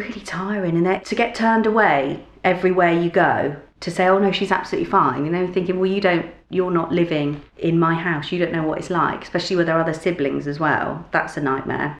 really tiring. And it, to get turned away everywhere you go, to say, oh no, she's absolutely fine, you know, thinking, well, you don't, you're not living in my house, you don't know what it's like, especially with our other siblings as well. That's a nightmare.